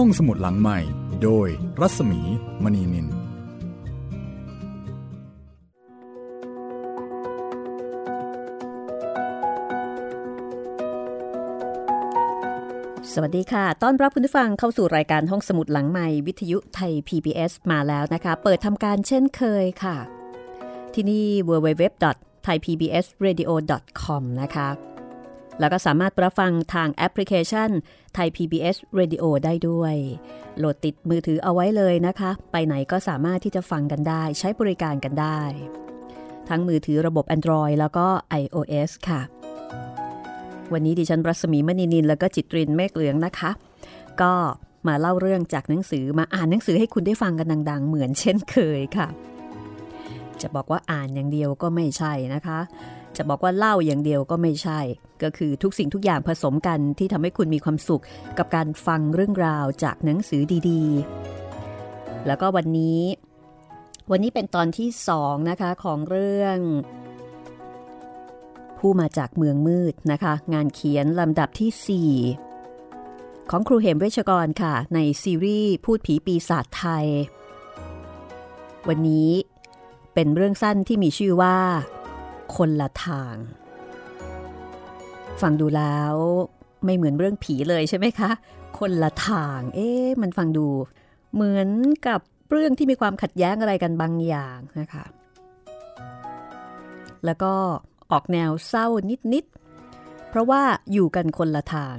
ห้องสมุดหลังใหม่ โดยรัศมีมณีนิน สวัสดีค่ะ ต้อนรับคุณผู้ฟังเข้าสู่รายการห้องสมุดหลังใหม่ วิทยุไทย PBS มาแล้วนะคะ เปิดทำการเช่นเคยค่ะ ที่นี่ www.thaipbsradio.com นะคะ แล้วก็สามารถปรับฟังทางแอปพลิเคชันไทย PBS Radio ได้ด้วย โหลดติดมือถือเอาไว้เลยนะคะ ไปไหนก็สามารถที่จะฟังกันได้ ใช้บริการกันได้ ทั้งมือถือระบบ Android แล้วก็ iOS ค่ะ วันนี้ดิฉันรัศมีมณีนิน แล้วก็จิตรินเมฆเหลืองนะคะ ก็มาเล่าเรื่องจากหนังสือมาอ่านหนังสือให้คุณได้ฟังกันดัง ๆ เหมือนเช่นเคยค่ะ จะบอกว่าอ่านอย่างเดียวก็ไม่ใช่นะคะ จะบอกว่าเล่าอย่างเดียวก็ไม่ใช่ ก็คือทุกสิ่งทุกอย่างผสมกันที่ทำให้คุณมีความสุขกับการฟังเรื่องราวจากหนังสือดีๆ แล้วก็วันนี้ วันนี้เป็นตอนที่สองนะคะของเรื่อง ผู้มาจากเมืองมืดนะคะ งานเขียนลำดับที่ 4 ของครูเหมเวชกรค่ะ ในซีรีส์พูดผีปีศาจไทย วันนี้เป็นเรื่องสั้นที่มีชื่อว่า คนละทาง ฟังดูแล้วไม่เหมือนเรื่องผีเลยใช่ไหมคะ คนละทาง เอ๊ะมันฟังดู เหมือนกับเรื่องที่มีความขัดแย้งอะไรกันบางอย่างนะคะ แล้วก็ออกแนวเศร้านิดๆ เพราะว่าอยู่กันคนละทาง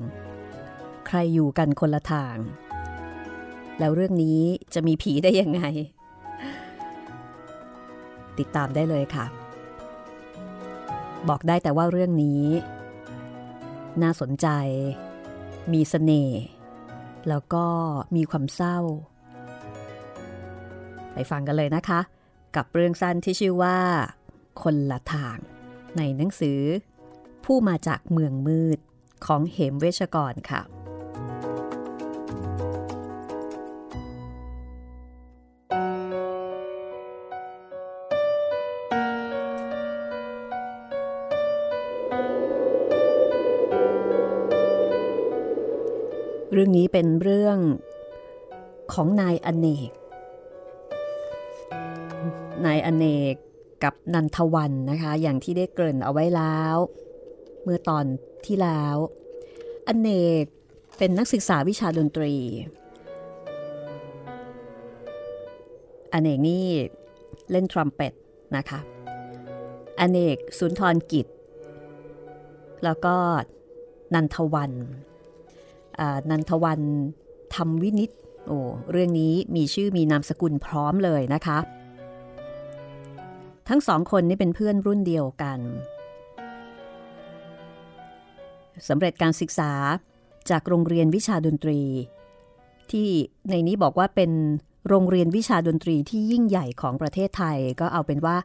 ใครอยู่กันคนละทาง แล้วเรื่องนี้จะมีผีได้ยังไง ติดตามได้เลยค่ะ บอกได้แต่ว่าเรื่องนี้ น่าสนใจ มีสเสน่ห์แล้วก็มีความเศร้า ไปฟังกันเลยนะคะ กับเรื่องสั้นที่ชื่อว่า คนละทาง ในหนังสือ ผู้มาจากเมืองมืดของเหมเวชกรค่ะ รื่องนี้เป็นเรื่องของนายอเนก นายอเนกกับนันทวันนะคะ อย่างที่ได้เกริ่นเอาไว้แล้ว เมื่อตอนที่แล้ว อเนกเป็นนักศึกษาวิชาดนตรี อเนกนี่เล่นทรัมเป็ตนะคะ อเนกสุนทรกิจ แล้วก็นันทวัน นันทวันทำวินิตโอ้เรื่องนี้มีชื่อมีนามสกุลพร้อมเลยนะคะ ทั้งสองคนนี่เป็นเพื่อนรุ่นเดียวกันสำเร็จการศึกษาจากโรงเรียนวิชาดนตรี ที่ในนี้บอกว่าเป็นโรงเรียนวิชาดนตรีที่ยิ่งใหญ่ของประเทศไทยก็เอาเป็นว่า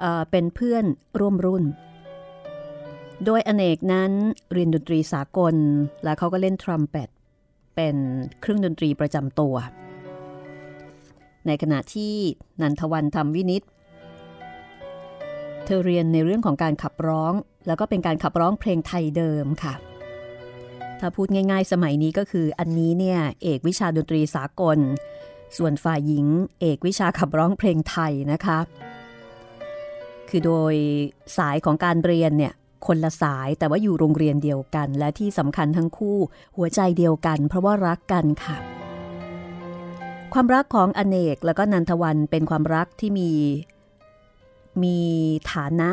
เเป็นเพื่อนร่วมรุ่น โดยอเนกนั้นเรียนดนตรีสากล และเขาก็เล่นทรัมเป็ตเป็นเครื่องดนตรีประจำตัว ในขณะที่นันทวันทำวินิต เธอเรียนในเรื่องของการขับร้อง แล้วก็เป็นการขับร้องเพลงไทยเดิมค่ะ ถ้าพูดง่ายๆ สมัยนี้ก็คืออันนี้เนี่ยเอกวิชาดนตรีสากล ส่วนฝ่ายหญิงเอกวิชาขับร้องเพลงไทยนะคะ คือโดยสายของการเรียนเนี่ย คนละสายแต่ว่าอยู่โรงเรียนเดียวกัน และที่สำคัญทั้งคู่ หัวใจเดียวกัน เพราะว่ารักกันค่ะ ความรักของอเนกแล้วก็นันทวันเป็นความรักที่มี มีฐานะ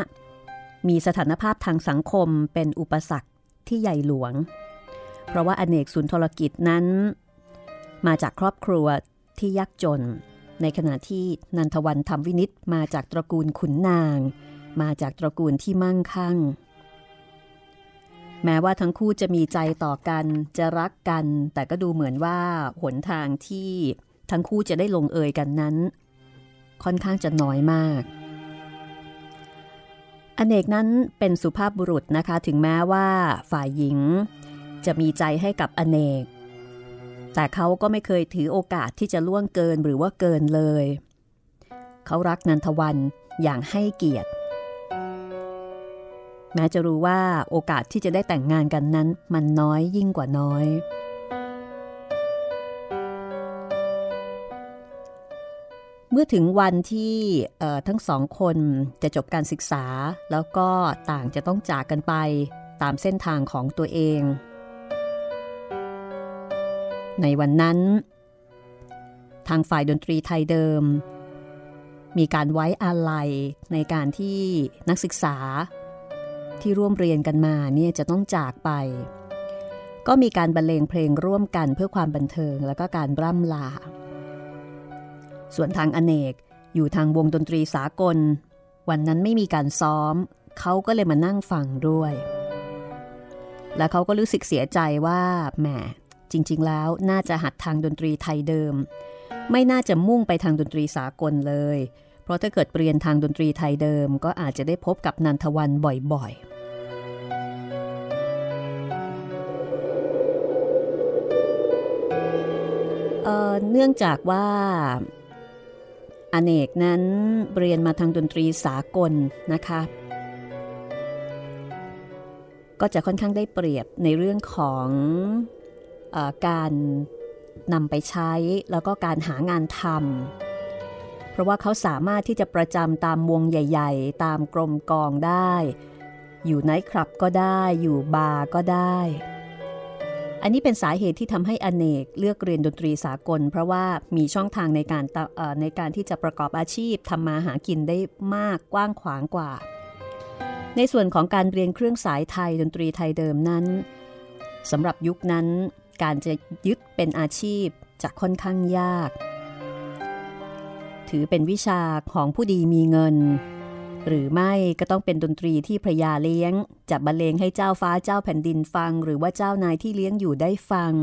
มีสถานภาพทางสังคมเป็นอุปสรรคที่ใหญ่หลวง เพราะว่าอเนกสุนทรกิจนั้น มาจากครอบครัวที่ยากจน ในขณะที่นันทวันทำวินิตมาจากตระกูลขุนนางมาจากตระกูลที่มั่งคั่ง แม้ว่าทั้งคู่จะมีใจต่อกันจะรักกัน แต่ก็ดูเหมือนว่าหนทางที่ทั้งคู่จะได้ลงเอยกันนั้น ค่อนข้างจะน้อยมากอเนกนั้นเป็นสุภาพบุรุษนะคะถึงแม้ว่าฝ่ายหญิงจะมีใจให้กับอเนก แต่เขาก็ไม่เคยถือโอกาสที่จะล่วงเกินหรือว่าเกินเลย เขารักนันทวันอย่างให้เกียรติ แม้จะรู้ว่าโอกาสที่จะได้แต่งงานกันนั้น มันน้อยยิ่งกว่าน้อย เมื่อถึงวันที่ทั้งสองคนจะจบการศึกษา แล้วก็ต่างจะต้องจากกันไปตามเส้นทางของตัวเอง ในวันนั้น ทางฝ่ายดนตรีไทยเดิม มีการไว้อาลัยในการที่นักศึกษา ที่ร่วมเรียนกันมาเนี่ยจะต้องจากไป ก็มีการบรรเลงเพลงร่วมกันเพื่อความบันเทิงแล้วก็การร่ำลา ส่วนทางอเนกอยู่ทางวงดนตรีสากล วันนั้นไม่มีการซ้อม เขาก็เลยมานั่งฟังด้วย และเขาก็รู้สึกเสียใจว่าแหมจริง ๆ แล้วน่าจะหัดทางดนตรีไทยเดิม ไม่น่าจะมุ่งไปทางดนตรีสากลเลย เพราะถ้าเกิดเปลี่ยนทางดนตรีไทยเดิม ก็อาจจะได้พบกับนันทวันบ่อยๆ เนื่องจากว่าอเนกนั้นเรียนมาทางดนตรีสากลนะคะ ก็จะค่อนข้างได้เปรียบในเรื่องของอการนำไปใช้แล้วก็การหางานทำเพราะว่าเขาสามารถที่จะประจำตามวงใหญ่ ๆ ตามกรมกองได้ อยู่ไนท์คลับก็ได้ อยู่บาร์ก็ได้ อันนี้เป็นสาเหตุที่ทำให้อเนกเลือกเรียนดนตรีสากล เพราะว่ามีช่องทางในการในการที่จะประกอบอาชีพทำมาหากินได้มากกว้างขวางกว่า ในส่วนของการเรียนเครื่องสายไทยดนตรีไทยเดิมนั้นสำหรับยุคนั้น การจะยึดเป็นอาชีพจะค่อนข้างยาก ถือเป็นวิชาของผู้ดีมีเงิน หรือไม่ก็ต้องเป็นดนตรีที่พระยาเลี้ยงจะบรรเลงให้เจ้าฟ้าเจ้าแผ่นดินฟัง หรือว่าเจ้านายที่เลี้ยงอยู่ได้ฟัง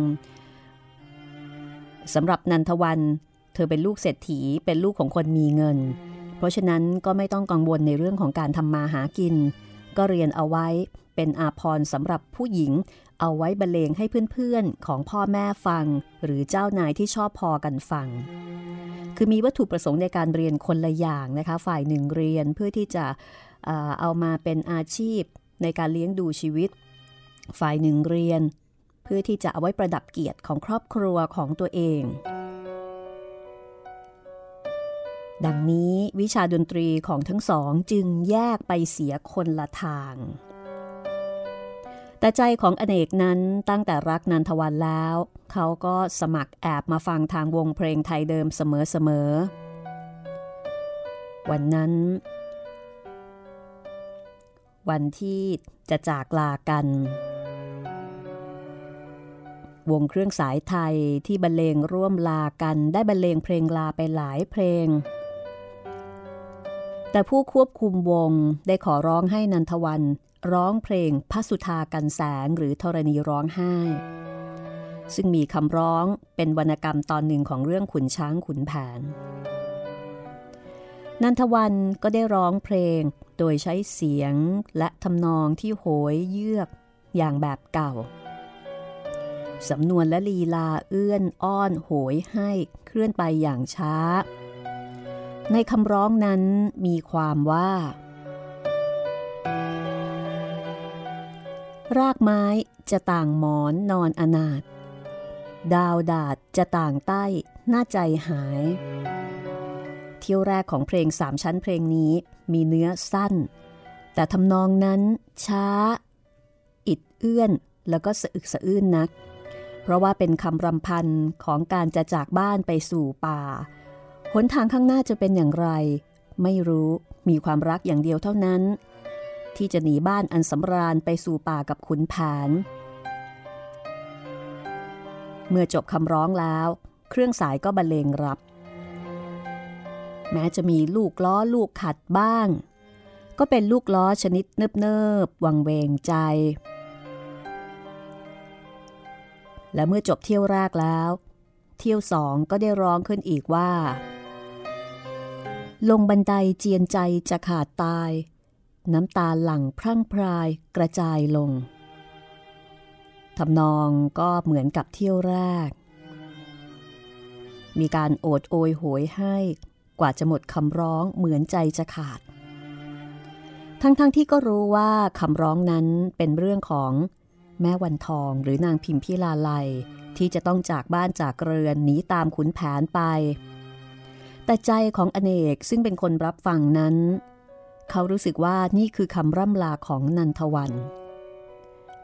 สำหรับนันทวัน เธอเป็นลูกเศรษฐีเป็นลูกของคนมีเงิน เพราะฉะนั้นก็ไม่ต้องกังวลในเรื่องของการทำมาหากิน ก็เรียนเอาไว้เป็นอาพรสำหรับผู้หญิง เอาไว้บรรเลงให้เพื่อนๆ ของพ่อแม่ฟัง หรือเจ้านายที่ชอบพอกันฟัง คือมีวัตถุประสงค์ในการเรียนคนละอย่างนะคะ ฝ่ายหนึ่งเรียนเพื่อที่จะเอามาเป็นอาชีพในการเลี้ยงดูชีวิต ฝ่ายหนึ่งเรียน เพื่อที่จะเอาไว้ประดับเกียรติของครอบครัวของตัวเอง ดังนี้วิชาดนตรีของทั้งสองจึงแยกไปเสียคนละทาง แต่ใจของอเนกนั้นตั้งแต่รักนันทวันแล้ว เขาก็สมัครแอบมาฟังทางวงเพลงไทยเดิมเสมอๆ วันนั้น วันที่จะจากลากัน วงเครื่องสายไทยที่บรรเลงร่วมลากันได้บรรเลงเพลงลาไปหลายเพลง แต่ผู้ควบคุมวงได้ขอร้องให้นันทวันร้องเพลงพระสุธากันแสงหรือธรณีร้องไห้ ซึ่งมีคำร้องเป็นวรรณกรรมตอนหนึ่งของเรื่องขุนช้างขุนแผน นันทวันก็ได้ร้องเพลงโดยใช้เสียงและทำนองที่โหยเยือกอย่างแบบเก่า สำนวนและลีลาเอื้อนอ้อนโหยให้เคลื่อนไปอย่างช้า ในคำร้องนั้นมีความว่า รากไม้จะต่างหมอนนอนอนาถดาวดาดจะต่างใต้หน้าใจหาย เที่ยวแรกของเพลงสามชั้นเพลงนี้มีเนื้อสั้น แต่ทำนองนั้นช้า อิดเอื้อนแล้วก็สะอึกสะอื้นนัก เพราะว่าเป็นคำรำพันของการจะจากบ้านไปสู่ป่า หนทางข้างหน้าจะเป็นอย่างไร ไม่รู้มีความรักอย่างเดียวเท่านั้น ที่จะหนีบ้านอันสำราญไปสู่ป่ากับขุนแผนเมื่อจบคำร้องแล้ว เครื่องสายก็บรรเลงรับ แม้จะมีลูกล้อลูกขัดบ้าง ก็เป็นลูกล้อชนิดเนิบเนิบวังเวงใจ และเมื่อจบเที่ยวแรกแล้ว เที่ยวสองก็ได้ร้องขึ้นอีกว่า ลงบันไดเจียนใจจะขาดตาย น้ำตาหลั่งพรั่งพรายกระจายลงทำนองก็เหมือนกับเที่ยวแรก มีการโอดโอยโหยให้กว่าจะหมดคำร้องเหมือนใจจะขาด ทั้งๆทที่ก็รู้ว่าคำร้องนั้นเป็นเรื่องของแม่วันทองหรือนางพิมพิลาไลที่จะต้องจากบ้านจากเรือนหนีตามขุนแผนไป แต่ใจของอเนกซึ่งเป็นคนรับฟังนั้น เขารู้สึกว่านี่คือคำร่ำลาของนันทวัน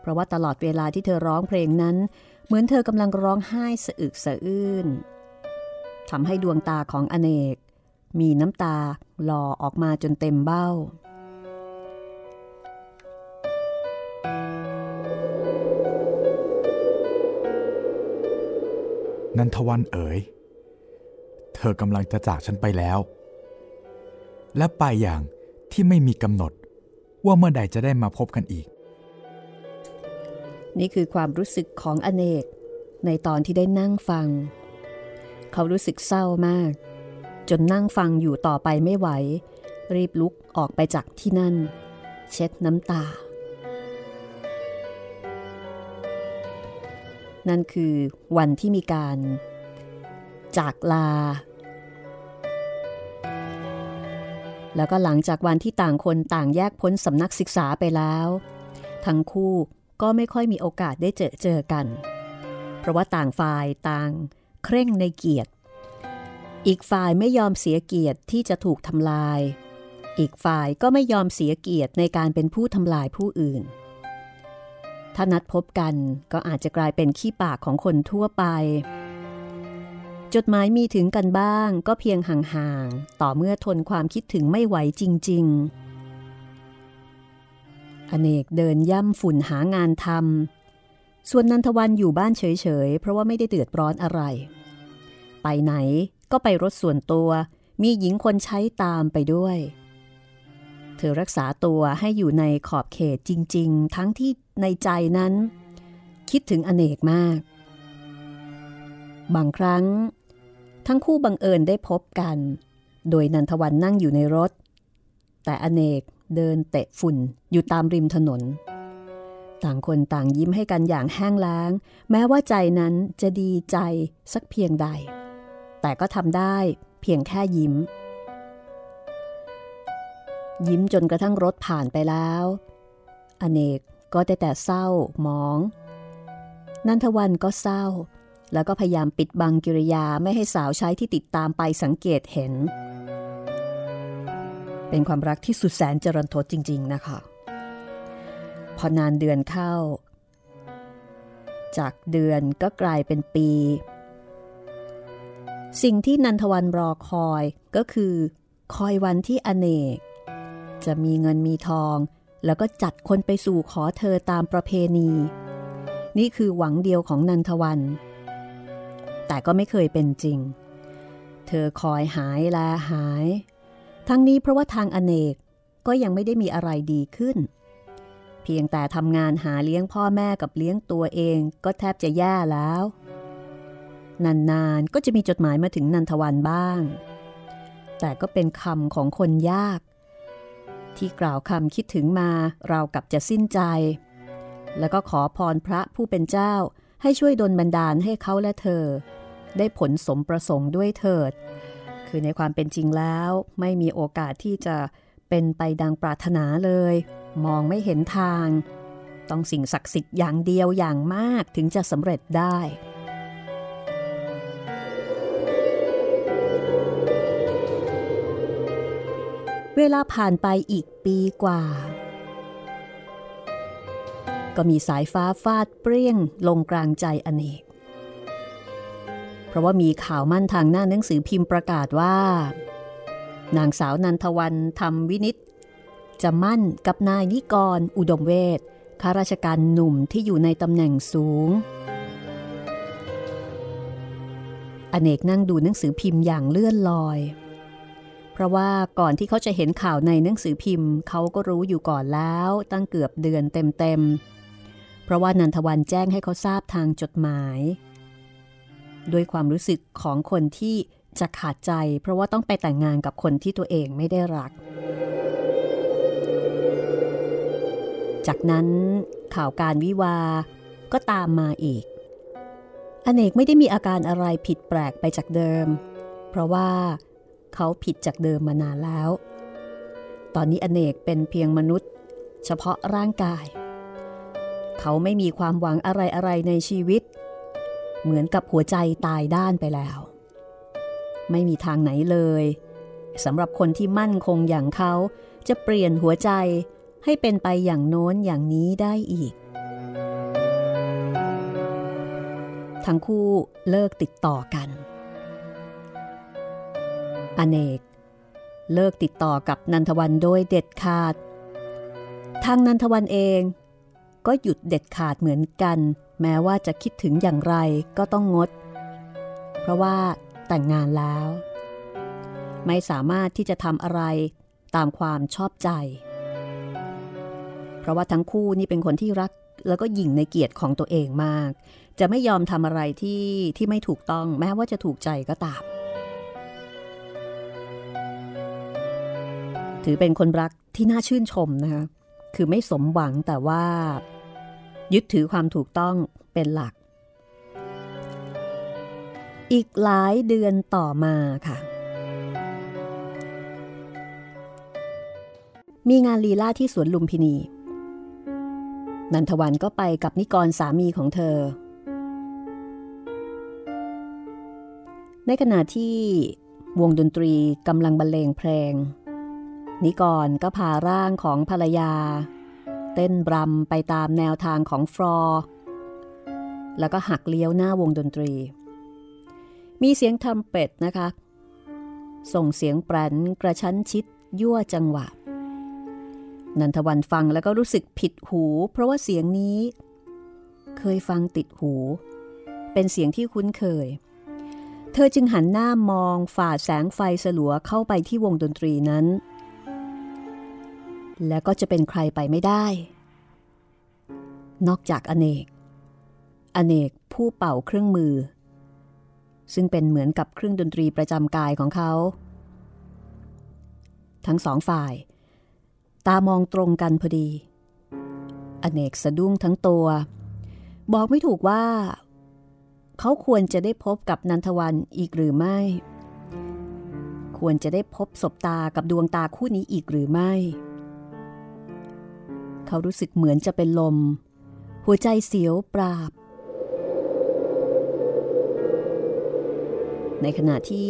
เพราะว่าตลอดเวลาที่เธอร้องเพลงนั้น เหมือนเธอกำลังร้องไห้สะอึกสะอื้นทำให้ดวงตาของอเนก มีน้ำตาหล่อออกมาจนเต็มเบ้านันทวันเอ๋ย ธอกำลังจะจากฉันไปแล้ว และไปอย่างที่ไม่มีกำหนดว่าเมื่อใดจะได้มาพบกันอีก นี่คือความรู้สึกของอเนก ในตอนที่ได้นั่งฟัง เขารู้สึกเศร้ามาก จนนั่งฟังอยู่ต่อไปไม่ไหว รีบลุกออกไปจากที่นั่น เช็ดน้ำตา นั่นคือวันที่มีการจากลา แล้วก็หลังจากวันที่ต่างคนต่างแยกพ้นสำนักศึกษาไปแล้ว ทั้งคู่ก็ไม่ค่อยมีโอกาสได้เจอเจอกัน เพราะว่าต่างฝ่ายต่างเคร่งในเกียรติ อีกฝ่ายไม่ยอมเสียเกียรติที่จะถูกทำลาย อีกฝ่ายก็ไม่ยอมเสียเกียรติในการเป็นผู้ทำลายผู้อื่น ถ้านัดพบกันก็อาจจะกลายเป็นขี้ปากของคนทั่วไป จดหมายมีถึงกันบ้างก็เพียงห่างๆ ต่อเมื่อทนความคิดถึงไม่ไหวจริง ๆ อเนกเดินย่ำฝุ่นหางานทำ ส่วนนันทวันอยู่บ้านเฉยๆ เพราะว่าไม่ได้เดือดร้อนอะไร ไปไหนก็ไปรถส่วนตัว มีหญิงคนใช้ตามไปด้วย เธอรักษาตัวให้อยู่ในขอบเขตจริง ๆ ทั้งที่ในใจนั้น คิดถึงอเนกมากบางครั้ง ทั้งคู่บังเอิญได้พบกัน โดยนันทวันนั่งอยู่ในรถ แต่อเนกเดินเตะฝุ่นอยู่ตามริมถนน ต่างคนต่างยิ้มให้กันอย่างแห้งล้าง แม้ว่าใจนั้นจะดีใจสักเพียงใด แต่ก็ทำได้เพียงแค่ยิ้ม ยิ้มจนกระทั่งรถผ่านไปแล้ว อเนกก็ได้แต่เศร้าหมอง นันทวันก็เศร้า แล้วก็พยายามปิดบังกิริยาไม่ให้สาวใช้ที่ติดตามไปสังเกตเห็น เป็นความรักที่สุดแสนจรันทดจริง ๆ นะคะ พอนานเดือนเข้า จากเดือนก็กลายเป็นปี สิ่งที่นันทวันรอคอยก็คือ คอยวันที่อเนก จะมีเงินมีทอง แล้วก็จัดคนไปสู่ขอเธอตามประเพณีนี่คือหวังเดียวของนันทวัน แต่ก็ไม่เคยเป็นจริง เธอคอยหายลาหาย ทั้งนี้เพราะว่าทางอเนกก็ยังไม่ได้มีอะไรดีขึ้น เพียงแต่ทำงานหาเลี้ยงพ่อแม่กับเลี้ยงตัวเองก็แทบจะแย่แล้ว นานๆก็จะมีจดหมายมาถึงนันทวันบ้าง แต่ก็เป็นคำของคนยาก ที่กล่าวคำคิดถึงมาเรากับจะสิ้นใจ แล้วก็ขอพรพระผู้เป็นเจ้าให้ช่วยดลบันดาลให้เขาและเธอ ได้ผลสมประสงค์ด้วยเถิด คือในความเป็นจริงแล้วไม่มีโอกาสที่จะเป็นไปดังปรารถนาเลย มองไม่เห็นทาง ต้องสิ่งศักดิ์สิทธิ์อย่างเดียวอย่างมากถึงจะสำเร็จได้เวลาผ่านไปอีกปีกว่า ก็มีสายฟ้าฟาดเปรี้ยงลงกลางใจอเนก เพราะว่ามีข่าวมั่นทางหน้าหนังสือพิมพ์ประกาศว่า นางสาวนันทวันทำวินิตจะมั่นกับนายนิกรอุดมเวทข้าราชการหนุ่มที่อยู่ในตำแหน่งสูง อเนกนั่งดูหนังสือพิมพ์อย่างเลื่อนลอย เพราะว่าก่อนที่เขาจะเห็นข่าวในหนังสือพิมพ์ เขาก็รู้อยู่ก่อนแล้วตั้งเกือบเดือนเต็มๆ เพราะว่านันทวันแจ้งให้เขาทราบทางจดหมาย ด้วยความรู้สึกของคนที่จะขาดใจ เพราะว่าต้องไปแต่งงานกับคนที่ตัวเองไม่ได้รัก จากนั้นข่าวการวิวา ก็ตามมาอีก อเนกไม่ได้มีอาการอะไรผิดแปลกไปจากเดิม เพราะว่าเขาผิดจากเดิมมานานแล้ว ตอนนี้อเนกเป็นเพียงมนุษย์ เฉพาะร่างกาย เขาไม่มีความหวังอะไรๆในชีวิต เหมือนกับหัวใจตายด้านไปแล้ว ไม่มีทางไหนเลยสำหรับคนที่มั่นคงอย่างเขาจะเปลี่ยนหัวใจให้เป็นไปอย่างโน้นอย่างนี้ได้อีก ทั้งคู่เลิกติดต่อกัน อเนก เลิกติดต่อกับนันทวันโดยเด็ดขาด ทางนันทวันเอง ก็หยุดเด็ดขาดเหมือนกัน แม้ว่าจะคิดถึงอย่างไรก็ต้องงด เพราะว่าแต่งงานแล้ว ไม่สามารถที่จะทำอะไรตามความชอบใจ เพราะว่าทั้งคู่นี่เป็นคนที่รักแล้วก็หยิ่งในเกียรติของตัวเองมาก จะไม่ยอมทำอะไรที่ที่ไม่ถูกต้อง แม้ว่าจะถูกใจก็ตาม ถือเป็นคนรักที่น่าชื่นชมนะคะ คือไม่สมหวังแต่ว่า ยึดถือความถูกต้องเป็นหลัก อีกหลายเดือนต่อมาค่ะ มีงานลีลาที่สวนลุมพินี นันทวันก็ไปกับนิกรสามีของเธอ ในขณะที่วงดนตรีกำลังบรรเลงเพลง นิกรก็พาร่างของภรรยา เต้นบรำไปตามแนวทางของฟลอ แล้วก็หักเลี้ยวหน้าวงดนตรี มีเสียงทำเป็ดนะคะ ส่งเสียงแปรนกระชั้นชิดยั่วจังหวะ นันทวันฟังแล้วก็รู้สึกผิดหู เพราะว่าเสียงนี้ เคยฟังติดหู เป็นเสียงที่คุ้นเคย เธอจึงหันหน้ามองฝ่าแสงไฟสลัวเข้าไปที่วงดนตรีนั้น แล้วก็จะเป็นใครไปไม่ได้ นอกจากอเนก อเนกผู้เป่าเครื่องมือ ซึ่งเป็นเหมือนกับเครื่องดนตรีประจำกายของเขา ทั้งสองฝ่าย ตามองตรงกันพอดี อเนกสะดุ้งทั้งตัว บอกไม่ถูกว่า เขาควรจะได้พบกับนันทวันอีกหรือไม่ควรจะได้พบศบตากับดวงตาคู่นี้อีกหรือไม่ เขารู้สึกเหมือนจะเป็นลม หัวใจเสียวปราบ ในขณะที่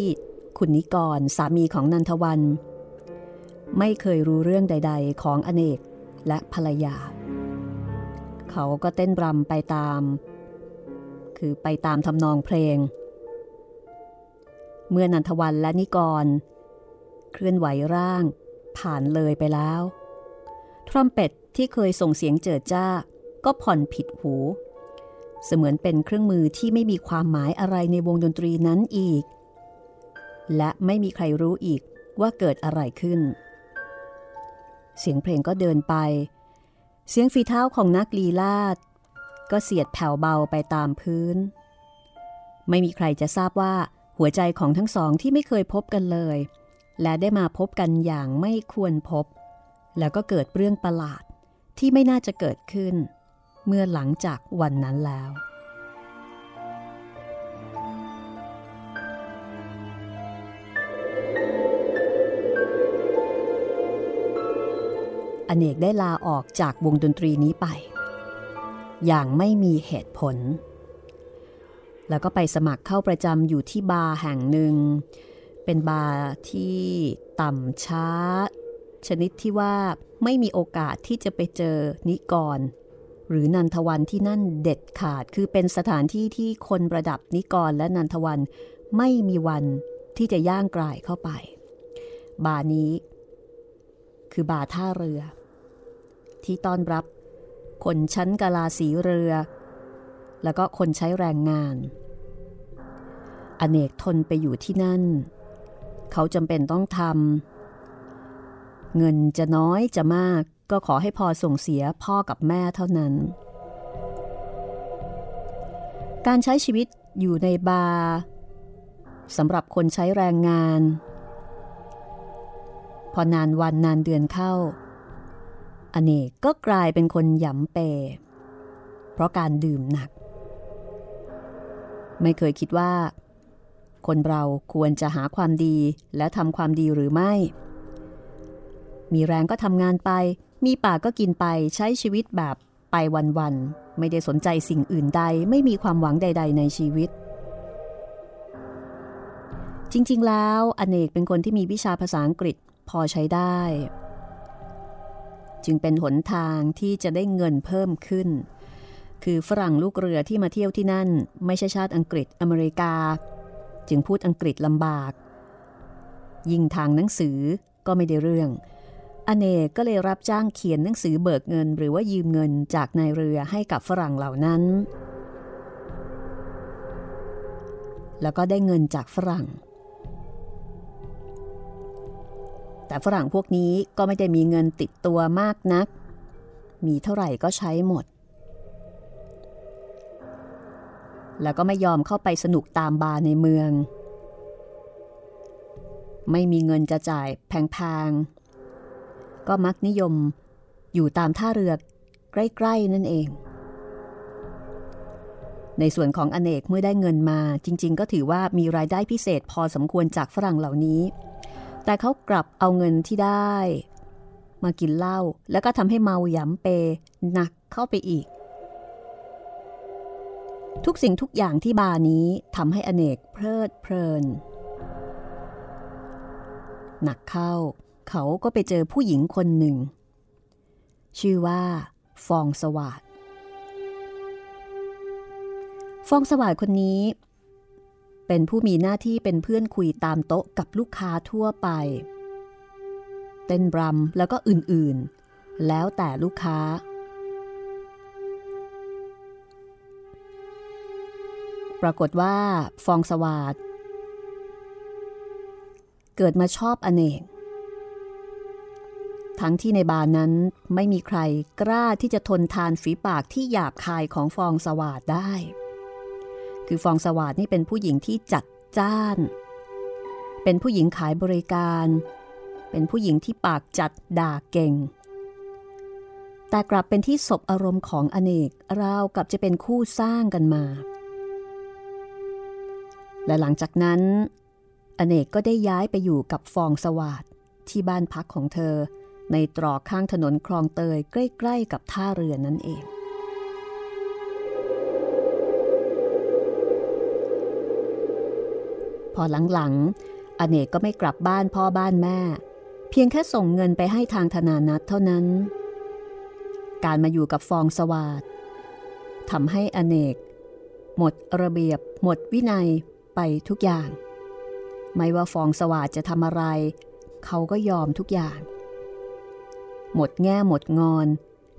คุณนิกรสามีของนันทวัน ไม่เคยรู้เรื่องใด ๆ ของอเนกและภรรยา เขาก็เต้นรำไปตาม คือไปตามทำนองเพลง เมื่อนันทวันและนิกร เคลื่อนไหวร่างผ่านเลยไปแล้ว ทรัมเป็ต ที่เคยส่งเสียงเจิดจ้า ก็ผ่อนผิดหู เสมือนเป็นเครื่องมือที่ไม่มีความหมายอะไรในวงดนตรีนั้นอีก และไม่มีใครรู้อีกว่าเกิดอะไรขึ้น เสียงเพลงก็เดินไป เสียงฝีเท้าของนักลีลาด ก็เสียดแผ่วเบาไปตามพื้น ไม่มีใครจะทราบว่าหัวใจของทั้งสองที่ไม่เคยพบกันเลย และได้มาพบกันอย่างไม่ควรพบ แล้วก็เกิดเรื่องประหลาด ที่ไม่น่าจะเกิดขึ้น เมื่อหลังจากวันนั้นแล้ว อเนกได้ลาออกจากวงดนตรีนี้ไป อย่างไม่มีเหตุผล แล้วก็ไปสมัครเข้าประจำอยู่ที่บาร์แห่งหนึ่ง เป็นบาร์ที่ต่ำช้า ชนิดที่ว่าไม่มีโอกาสที่จะไปเจอนิกร หรือนันทวันที่นั่นเด็ดขาดคือเป็นสถานที่ที่คนประดับนิกรและนันทวันไม่มีวันที่จะย่างกลายเข้าไป บาร์นี้ คือบาท่าเรือ ที่ต้อนรับคนชั้นกลาสีเรือ แล้วก็คนใช้แรงงาน อเนกทนไปอยู่ที่นั่น เขาจำเป็นต้องทำ เงินจะน้อยจะมากก็ขอให้พอส่งเสียพ่อกับแม่เท่านั้น การใช้ชีวิตอยู่ในบาร์สำหรับคนใช้แรงงาน พอนานวันนานเดือนเข้า อเนกก็กลายเป็นคนหยำเป เพราะการดื่มหนัก ไม่เคยคิดว่า คนเราควรจะหาความดีและทำความดีหรือไม่ มีแรงก็ทำงานไป มีปากก็กินไปใช้ชีวิตแบบไปวันๆไม่ได้สนใจสิ่งอื่นใด ไม่มีความหวังใด ๆ ในชีวิต จริงๆ แล้วอเนกเป็นคนที่มีวิชาภาษาอังกฤษพอใช้ได้ จึงเป็นหนทางที่จะได้เงินเพิ่มขึ้น คือฝรั่งลูกเรือที่มาเที่ยวที่นั่น ไม่ใช่ชาติอังกฤษอเมริกา จึงพูดอังกฤษลำบาก ยิ่งทางหนังสือก็ไม่ได้เรื่อง อเนกก็เลยรับจ้างเขียนหนังสือเบิกเงิน หรือว่ายืมเงินจากนายเรือให้กับฝรั่งเหล่านั้น แล้วก็ได้เงินจากฝรั่ง แต่ฝรั่งพวกนี้ก็ไม่ได้มีเงินติดตัวมากนัก มีเท่าไหร่ก็ใช้หมด แล้วก็ไม่ยอมเข้าไปสนุกตามบาร์ในเมือง ไม่มีเงินจะจ่ายแพงๆ ก็มักนิยมอยู่ตามท่าเรือใกล้ ๆ นั่นเอง ในส่วนของอเนกเมื่อได้เงินมาจริง ๆ ก็ถือว่ามีรายได้พิเศษพอสมควรจากฝรั่งเหล่านี้ แต่เขากลับเอาเงินที่ได้ มากินเหล้าแล้วก็ทำให้เมาหยำเปหนักเข้าไปอีก ทุกสิ่งทุกอย่างที่บาร์นี้ทำให้อเนกเพลิดเพลิน หนักเข้า เขาก็ไปเจอผู้หญิงคนหนึ่ง ชื่อว่า ฟองสวัสดฟองสวัสดคนนี้ เป็นผู้มีหน้าที่เป็นเพื่อนคุยตามโต๊ะกับลูกค้าทั่วไป เต้นบรัมแล้วก็อื่นๆ แล้วแต่ลูกค้าปรากฏว่าฟองสวาดเกิดมาชอบอเนก ทั้งที่ในบานนั้นไม่มีใครกล้าที่จะทนทานฝีปากที่หยาบคายของฟองสวาดได้ คือฟองสวัสดนี่เป็นผู้หญิงที่จัดจ้าน เป็นผู้หญิงขายบริการ เป็นผู้หญิงที่ปากจัดด่าเก่ง แต่กลับเป็นที่ศบอารมณ์ของอเนกราวกับจะเป็นคู่สร้างกันมา และหลังจากนั้น อเนกก็ได้ย้ายไปอยู่กับฟองสวัสดที่บ้านพักของเธอ ในตรอกข้างถนนคลองเตยใกล้ๆกับท่าเรือนั่นเอง พอหลังๆ อเนกก็ไม่กลับบ้านพ่อบ้านแม่ เพียงแค่ส่งเงินไปให้ทางธนานัทเท่านั้น การมาอยู่กับฟองสวาดทำให้อเนก หมดระเบียบ หมดวินัยไปทุกอย่าง ไม่ว่าฟองสวาดจะทำอะไร เขาก็ยอมทุกอย่าง หมดแง่หมดงอน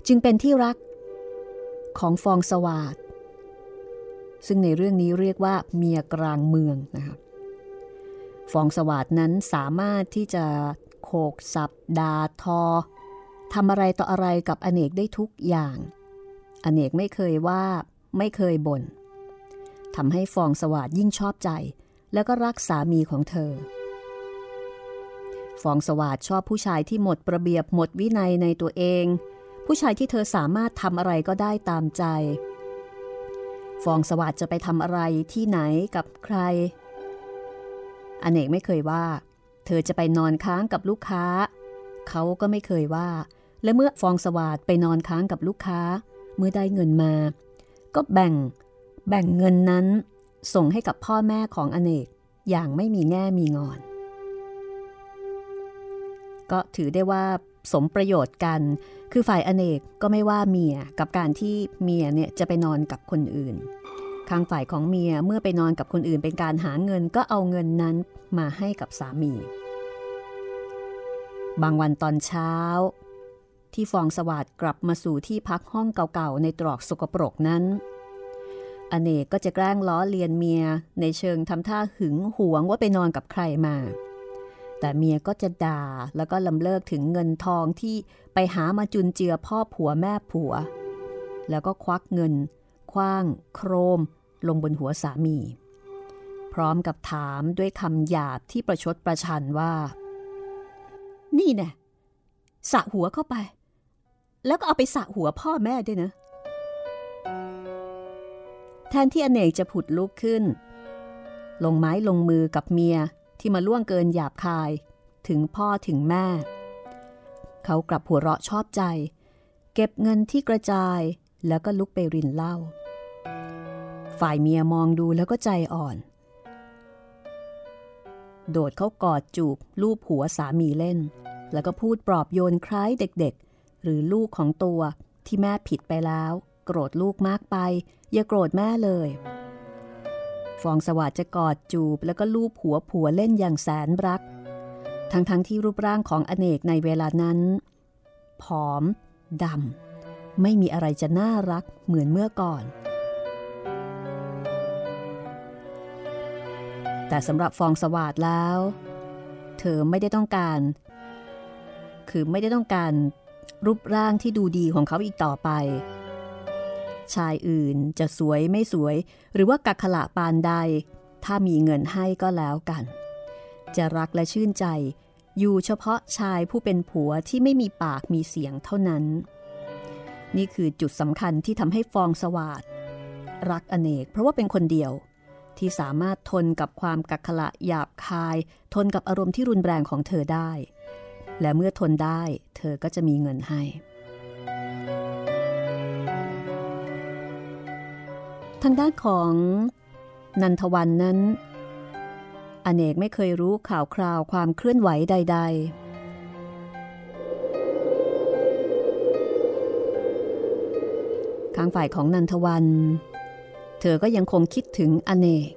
จึงเป็นที่รักของฟองสวาดซึ่งในเรื่องนี้เรียกว่าเมียกลางเมืองนะคะฟองสวัสดนั้นสามารถที่จะโขกสับดาทอทำอะไรต่ออะไรกับอเนกได้ทุกอย่าง อเนกไม่เคยว่าไม่เคยบน่นทำให้ฟองสวัสดยิ่งชอบใจ แล้วก็รักสามีของเธอ ฟองสวัสดชอบผู้ชายที่หมดประเบียบหมดวินัยในตัวเอง ผู้ชายที่เธอสามารถทำอะไรก็ได้ตามใจ ฟองสวัสดจะไปทำอะไรที่ไหนกับใคร อเนกไม่เคยว่า เธอจะไปนอนค้างกับลูกค้า เขาก็ไม่เคยว่า และเมื่อฟองสวาดไปนอนค้างกับลูกค้า เมื่อได้เงินมา ก็แบ่งแบ่งเงินนั้นส่งให้กับพ่อแม่ของอเนกอย่างไม่มีแง่มีงอน ก็ถือได้ว่าสมประโยชน์กัน คือฝ่ายอเนกก็ไม่ว่าเมียกับการที่เมียเนี่ยจะไปนอนกับคนอื่นข้างฝ่ายของเมียเมื่อไปนอนกับคนอื่นเป็นการหาเงินก็เอาเงินนั้นมาให้กับสามี บางวันตอนเช้า ที่ฟองสวัสดกลับมาสู่ที่พักห้องเก่าๆ ในตรอกสกปรกนั้น อเนกก็จะแกล้งล้อเลียนเมียในเชิงทำท่าหึงหวงว่าไปนอนกับใครมา แต่เมียก็จะด่าแล้วก็ลำเลิกถึงเงินทองที่ไปหามาจุนเจือพ่อผัวแม่ผัว แล้วก็ควักเงิน คว้าง โครม ลงบนหัวสามี พร้อมกับถามด้วยคำหยาบที่ประชดประชันว่า นี่แน่สะหัวเข้าไป แล้วก็เอาไปสะหัวพ่อแม่ด้วยนะแทนที่อเนกจะผุดลุกขึ้น ลงไม้ลงมือกับเมีย ที่มาล่วงเกินหยาบคาย ถึงพ่อถึงแม่ เขากลับหัวเราะชอบใจ เก็บเงินที่กระจายแล้วก็ลุกไปรินเหล้าฝ่ายเมียมองดูแล้วก็ใจอ่อน โดดเขากอดจูบลูบหัวสามีเล่น แล้วก็พูดปลอบโยนคล้ายเด็กๆ หรือลูกของตัวที่แม่ผิดไปแล้ว โกรธลูกมากไป อย่าโกรธแม่เลย ฟองสวัสดจะกอดจูบแล้วก็ลูบหัวผัวเล่นอย่างแสนรัก ทั้งๆทที่รูปร่างของอเนกในเวลานั้น ผอมดำไม่มีอะไรจะน่ารักเหมือนเมื่อก่อน แต่สำหรับฟองสวัสดแล้ว เธอไม่ได้ต้องการ คือไม่ได้ต้องการรูปร่างที่ดูดีของเขาอีกต่อไป ชายอื่นจะสวยไม่สวย หรือว่ากักขละปานใด ถ้ามีเงินให้ก็แล้วกัน จะรักและชื่นใจ อยู่เฉพาะชายผู้เป็นผัวที่ไม่มีปากมีเสียงเท่านั้น นี่คือจุดสำคัญที่ทำให้ฟองสวาดรักอเนกเพราะว่าเป็นคนเดียว ที่สามารถทนกับความกักขละหยาบคาย ทนกับอารมณ์ที่รุนแรงของเธอได้ และเมื่อทนได้ เธอก็จะมีเงินให้ ทางด้านของนันทวันนั้น อเนกไม่เคยรู้ข่าวคราวความเคลื่อนไหวใดๆข้างฝ่ายของนันทวัน เธอก็ยังคงคิดถึงอเนก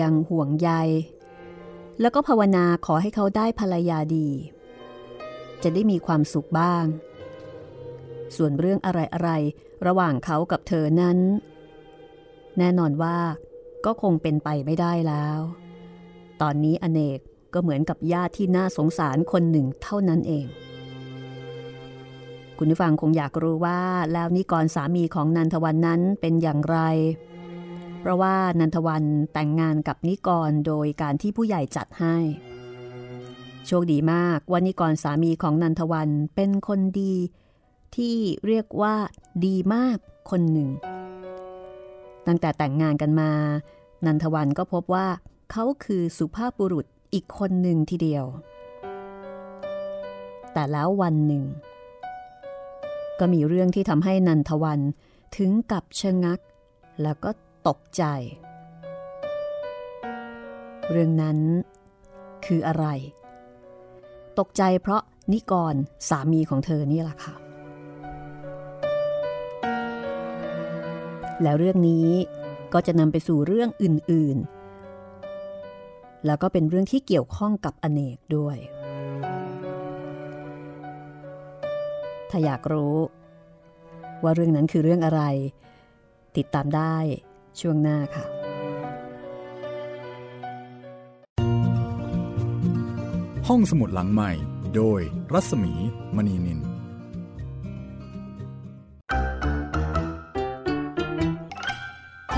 ยังห่วงใย แล้วก็ภาวนาขอให้เขาได้ภรรยาดี จะได้มีความสุขบ้าง ส่วนเรื่องอะไรๆ ระหว่างเขากับเธอนั้น แน่นอนว่าก็คงเป็นไปไม่ได้แล้ว ตอนนี้อเนกก็เหมือนกับญาติที่น่าสงสารคนหนึ่งเท่านั้นเอง คุณผู้ฟังคงอยากรู้ว่าแล้วนิกรสามีของนันทวันนั้นเป็นอย่างไร เพราะว่านันทวันแต่งงานกับนิกรโดยการที่ผู้ใหญ่จัดให้ โชคดีมากว่านิกรสามีของนันทวันเป็นคนดี ที่เรียกว่าดีมากคนหนึ่ง ตั้งแต่แต่งงานกันมา นันทวันก็พบว่า เขาคือสุภาพบุรุษอีกคนหนึ่งทีเดียว แต่แล้ววันหนึ่ง ก็มีเรื่องที่ทำให้นันทวันถึงกับชะงัก แล้วก็ตกใจ เรื่องนั้นคืออะไร ตกใจเพราะนิกรสามีของเธอนี่แหละค่ะ แล้วเรื่องนี้ก็จะนำไปสู่เรื่องอื่น ๆ แล้วก็เป็นเรื่องที่เกี่ยวข้องกับอเนกด้วย ถ้าอยากรู้ ว่าเรื่องนั้นคือเรื่องอะไร ติดตามได้ช่วงหน้าค่ะ ห้องสมุดหลังใหม่ โดยรัศมีมณีนิน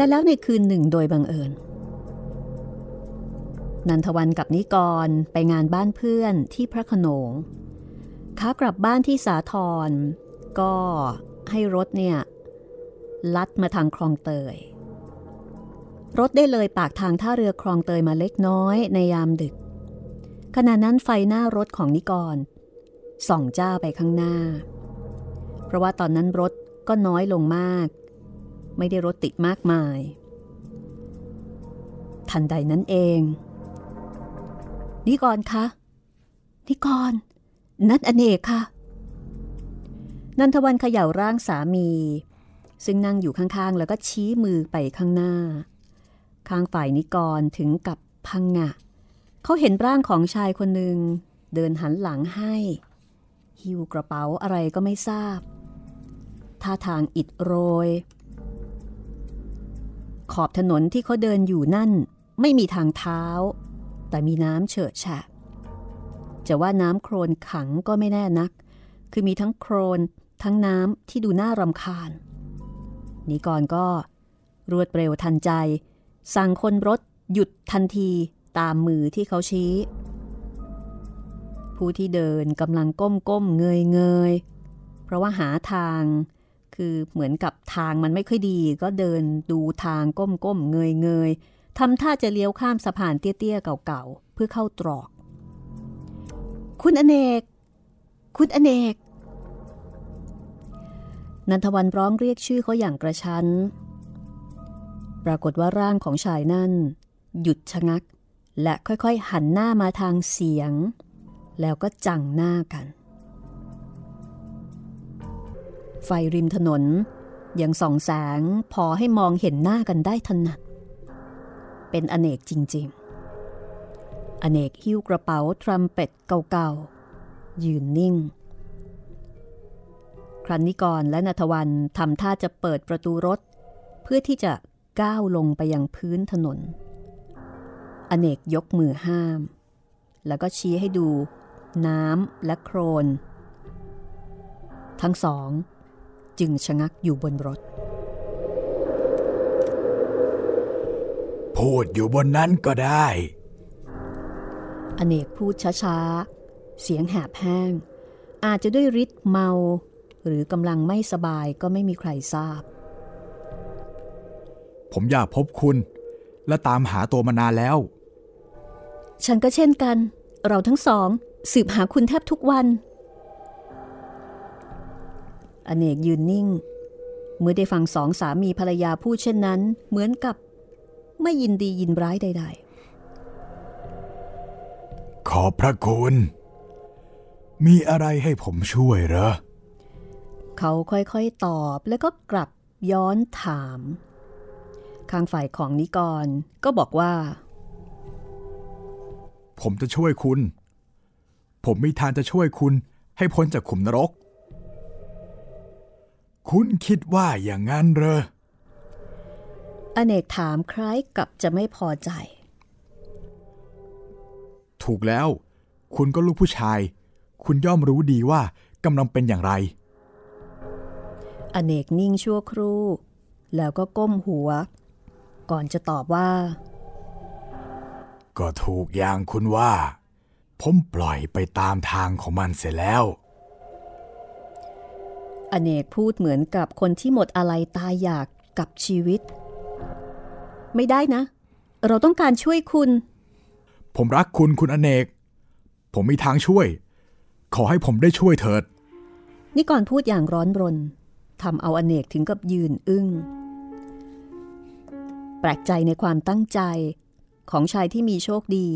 และแล้วในคืนหนึ่งโดยบังเอิญ นันทวันกับนิกรไปงานบ้านเพื่อนที่พระโขนงขากลับบ้านที่สาทรก็ให้รถเนี่ย ลัดมาทางคลองเตย รถได้เลยปากทางท่าเรือคลองเตยมาเล็กน้อยในยามดึก ขณะนั้นไฟหน้ารถของนิกรส่องจ้าไปข้างหน้า เพราะว่าตอนนั้นรถก็น้อยลงมาก ไม่ได้รถติดมากมาย ทันใดนั้นเอง นิกรคะนิกร นั่นอเนกค่ะ นันทวันเขย่าร่างสามี ซึ่งนั่งอยู่ข้างๆ แล้วก็ชี้มือไปข้างหน้า ข้างฝ่ายนิกรถึงกับพังงะ เขาเห็นร่างของชายคนหนึ่งเดินหันหลังให้ หิวกระเป๋าอะไรก็ไม่ทราบท่าทางอิดโรย ขอบถนนที่เขาเดินอยู่นั่น ไม่มีทางเท้า แต่มีน้ำเฉอะแฉะจะว่าน้ำโครนขังก็ไม่แน่นัก คือมีทั้งโครนทั้งน้ำที่ดูน่ารำคาญ นิกรก็รวดเร็วทันใจ สั่งคนรถหยุดทันทีตามมือที่เขาชี้ ผู้ที่เดินกำลังก้มก้มเงยเงยเพราะว่าหาทาง คือเหมือนกับทางมันไม่ค่อยดี ก็เดินดูทางก้มก้มเงยเงยๆทำท่าจะเลี้ยวข้ามสะพานเตี้ยๆเก่าๆ เพื่อเข้าตรอก คุณอเนก คุณอเนก นันทวันร้องเรียกชื่อเขาอย่างกระชั้น ปรากฏว่าร่างของชายนั่น หยุดชะงัก และค่อยๆหันหน้ามาทางเสียง แล้วก็จังหน้ากัน ไฟริมถนน ยังส่องแสงพอให้มองเห็นหน้ากันได้ถนัด เป็นอเนกจริงๆ อเนกหิ้วกระเป๋าทรัมเป็ตเก่าๆ ยืนนิ่ง ครันนิกรและนัทวันทำท่าจะเปิดประตูรถ เพื่อที่จะก้าวลงไปยังพื้นถนน อเนกยกมือห้าม แล้วก็ชี้ให้ดูน้ำและโครน ทั้งสอง จึงชะงักอยู่บนรถ พูดอยู่บนนั้นก็ได้ อเนกพูดช้าๆ เสียงแหบแห้ง อาจจะด้วยฤทธิ์เมา หรือกำลังไม่สบายก็ไม่มีใครทราบ ผมอยากพบคุณ และตามหาตัวมานานแล้ว ฉันก็เช่นกัน เราทั้งสอง สืบหาคุณแทบทุกวัน อเนกยืนนิ่ง เมื่อได้ฟังสองสามีภรรยาพูดเช่นนั้น เหมือนกับไม่ยินดียินร้ายใดขอบพระคุณ มีอะไรให้ผมช่วยเหรอๆเขาค่อยๆตอบแล้วก็กลับย้อนถาม ข้างฝ่ายของนิกรก็บอกว่า ผมจะช่วยคุณ ผมมีทางจะช่วยคุณให้พ้นจากขุมนรก คุณคิดว่าอย่างนั้นเหรอ อเนกถามคล้ายกับจะไม่พอใจ ถูกแล้ว คุณก็ลูกผู้ชาย คุณย่อมรู้ดีว่ากำลังเป็นอย่างไร อเนกนิ่งชั่วครู่ แล้วก็ก้มหัว ก่อนจะตอบว่า ก็ถูกอย่างคุณว่า ผมปล่อยไปตามทางของมันเสียแล้ว อเนกพูดเหมือนกับคนที่หมดอะไรตายอยากกับชีวิต ไม่ได้นะ เราต้องการช่วยคุณ ผมรักคุณคุณอเนก ผมมีทางช่วย ขอให้ผมได้ช่วยเถิดนี่ก่อนพูดอย่างร้อนรนทำเอาอเนกถึงกับยืนอึง้ง แปลกใจในความตั้งใจของชายที่มีโชคดี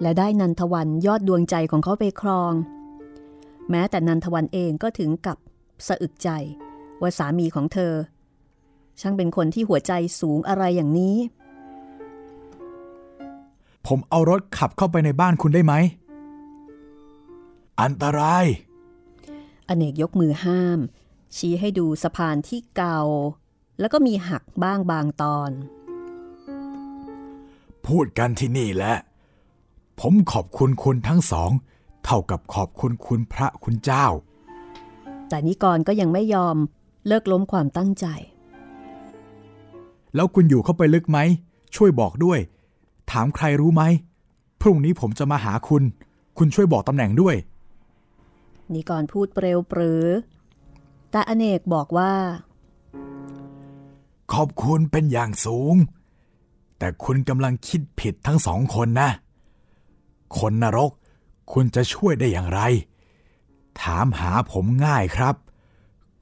และได้นันทวันยอดดวงใจของเขาไปครอง แม้แต่นันทวันเองก็ถึงกับ สะอึกใจ ว่าสามีของเธอ ช่างเป็นคนที่หัวใจสูงอะไรอย่างนี้ ผมเอารถขับเข้าไปในบ้านคุณได้ไหม อันตราย อเนกยกมือห้าม ชี้ให้ดูสะพานที่เก่า แล้วก็มีหักบ้างบางตอน พูดกันที่นี่แหละ ผมขอบคุณคุณทั้งสอง เท่ากับขอบคุณคุณพระคุณเจ้า แต่นิกรก็ยังไม่ยอมเลิกล้มความตั้งใจ แล้วคุณอยู่เข้าไปลึกไหม ช่วยบอกด้วย ถามใครรู้ไหม พรุ่งนี้ผมจะมาหาคุณ คุณช่วยบอกตำแหน่งด้วย นิกรพูดเปรวปรือ แต่อเนกบอกว่า ขอบคุณเป็นอย่างสูง แต่คุณกำลังคิดผิดทั้งสองคนนะ คนนรก คุณจะช่วยได้อย่างไร ถามหาผมง่ายครับ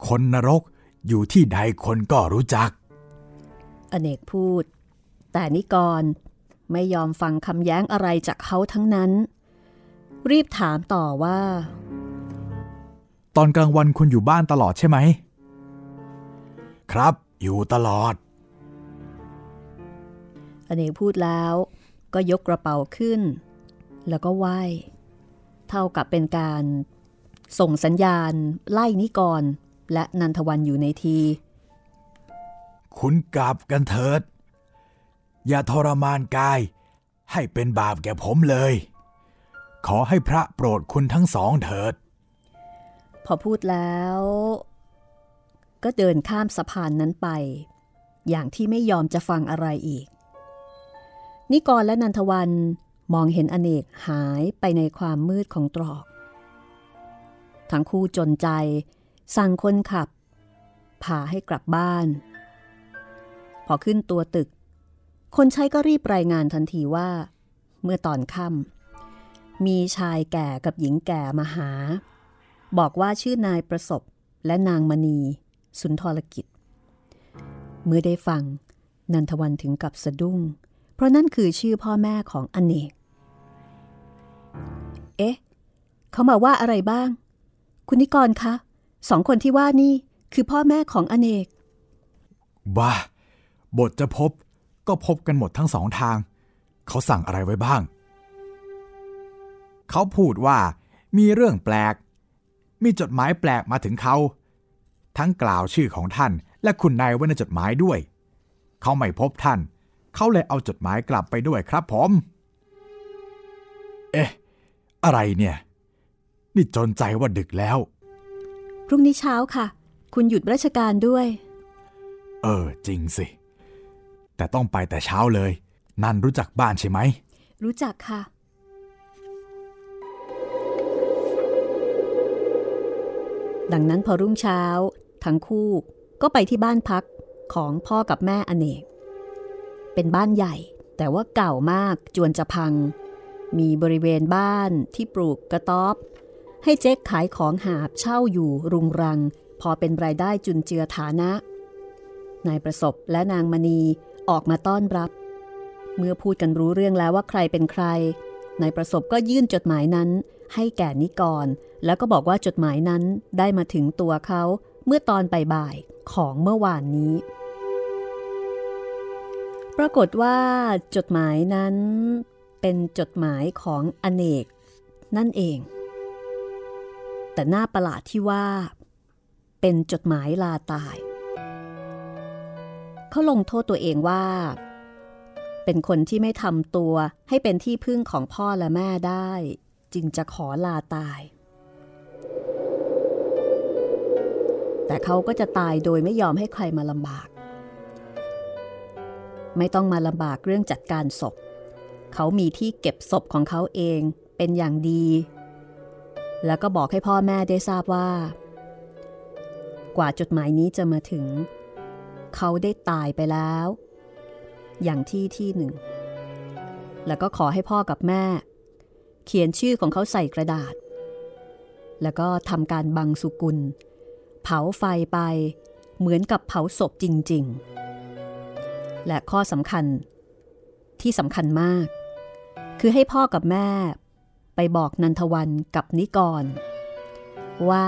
คนนรกอยู่ที่ใดคนก็รู้จัก อเนกพูด แต่นิกรไม่ยอมฟังคำแย้งอะไรจากเขาทั้งนั้น รีบถามต่อว่า ตอนกลางวันคุณอยู่บ้านตลอดใช่ไหม ครับอยู่ตลอด อเนกพูดแล้วก็ยกกระเป๋าขึ้น แล้วก็ไหว้เท่ากับเป็นการ ส่งสัญญาณ ไล่นิกร และนันทวันอยู่ในที คุณกลับกันเถิด อย่าทรมานกาย ให้เป็นบาปแก่ผมเลย ขอให้พระโปรดคุณทั้งสองเถิด พอพูดแล้ว ก็เดินข้ามสะพานนั้นไป อย่างที่ไม่ยอมจะฟังอะไรอีก นิกรและนันทวันมองเห็นอเนกหายไปในความมืดของตรอก ทั้งคู่จนใจ สั่งคนขับพาให้กลับบ้าน พอขึ้นตัวตึก คนใช้ก็รีบรายงานทันทีว่า เมื่อตอนค่ำมีชายแก่กับหญิงแก่มาหา บอกว่าชื่อนายประสบและนางมณี สุนทรกิจ เมื่อได้ฟัง นันทวันถึงกับสะดุ้ง เพราะนั่นคือชื่อพ่อแม่ของอเนก เอ๊ะ เขามาว่าอะไรบ้าง คุณนิกรคะสองคนที่ว่านี่คือพ่อแม่ของอเนก บ้า บทจะพบก็พบกันหมดทั้งสองทาง เขาสั่งอะไรไว้บ้าง เขาพูดว่ามีเรื่องแปลก มีจดหมายแปลกมาถึงเขา ทั้งกล่าวชื่อของท่านและคุณนายไว้ในจดหมายด้วย เขาไม่พบท่าน เขาเลยเอาจดหมายกลับไปด้วยครับผม เอ๊ะ อะไรเนี่ย นี่จนใจว่าดึกแล้ว พรุ่งนี้เช้าค่ะ คุณหยุดราชการด้วย เออ จริงสิ แต่ต้องไปแต่เช้าเลย นันรู้จักบ้านใช่ไหม รู้จักค่ะ ดังนั้นพอรุ่งเช้า ทั้งคู่ก็ไปที่บ้านพักของพ่อกับแม่อเนก เป็นบ้านใหญ่ แต่ว่าเก่ามากจวนจะพัง มีบริเวณบ้านที่ปลูกกระต๊อบ ให้เจ๊กขายของหาบเช่าอยู่รุงรัง พอเป็นรายได้จุนเจือฐานะ นายประสบและนางมณีออกมาต้อนรับ เมื่อพูดกันรู้เรื่องแล้วว่าใครเป็นใคร นายประสบก็ยื่นจดหมายนั้น ให้แก่นิกร แล้วก็บอกว่าจดหมายนั้นได้มาถึงตัวเขาเมื่อตอนบ่ายของเมื่อวานนี้ ปรากฏว่าจดหมายนั้นเป็นจดหมายของอเนกนั่นเอง แต่หน่าประหลาดที่ว่า เป็นจดหมายลาตาย เขาลงโทษตัวเองว่า เป็นคนที่ไม่ทำตัวให้เป็นที่พึ่งของพ่อและแม่ได้ จึงจะขอลาตาย แต่เขาก็จะตายโดยไม่ยอมให้ใครมาลำบาก ไม่ต้องมาลำบากเรื่องจัดการศพ เขามีที่เก็บศพของเขาเองเป็นอย่างดี แล้วก็บอกให้พ่อแม่ได้ทราบว่า กว่าจดหมายนี้จะมาถึง เขาได้ตายไปแล้ว อย่างที่ที่หนึ่ง แล้วก็ขอให้พ่อกับแม่ เขียนชื่อของเขาใส่กระดาษ แล้วก็ทำการบังสุกุล เผาไฟไปเหมือนกับเผาศพจริง ๆ และข้อสำคัญที่สำคัญมาก คือให้พ่อกับแม่ ไปบอกนันทวันกับนิกร ว่า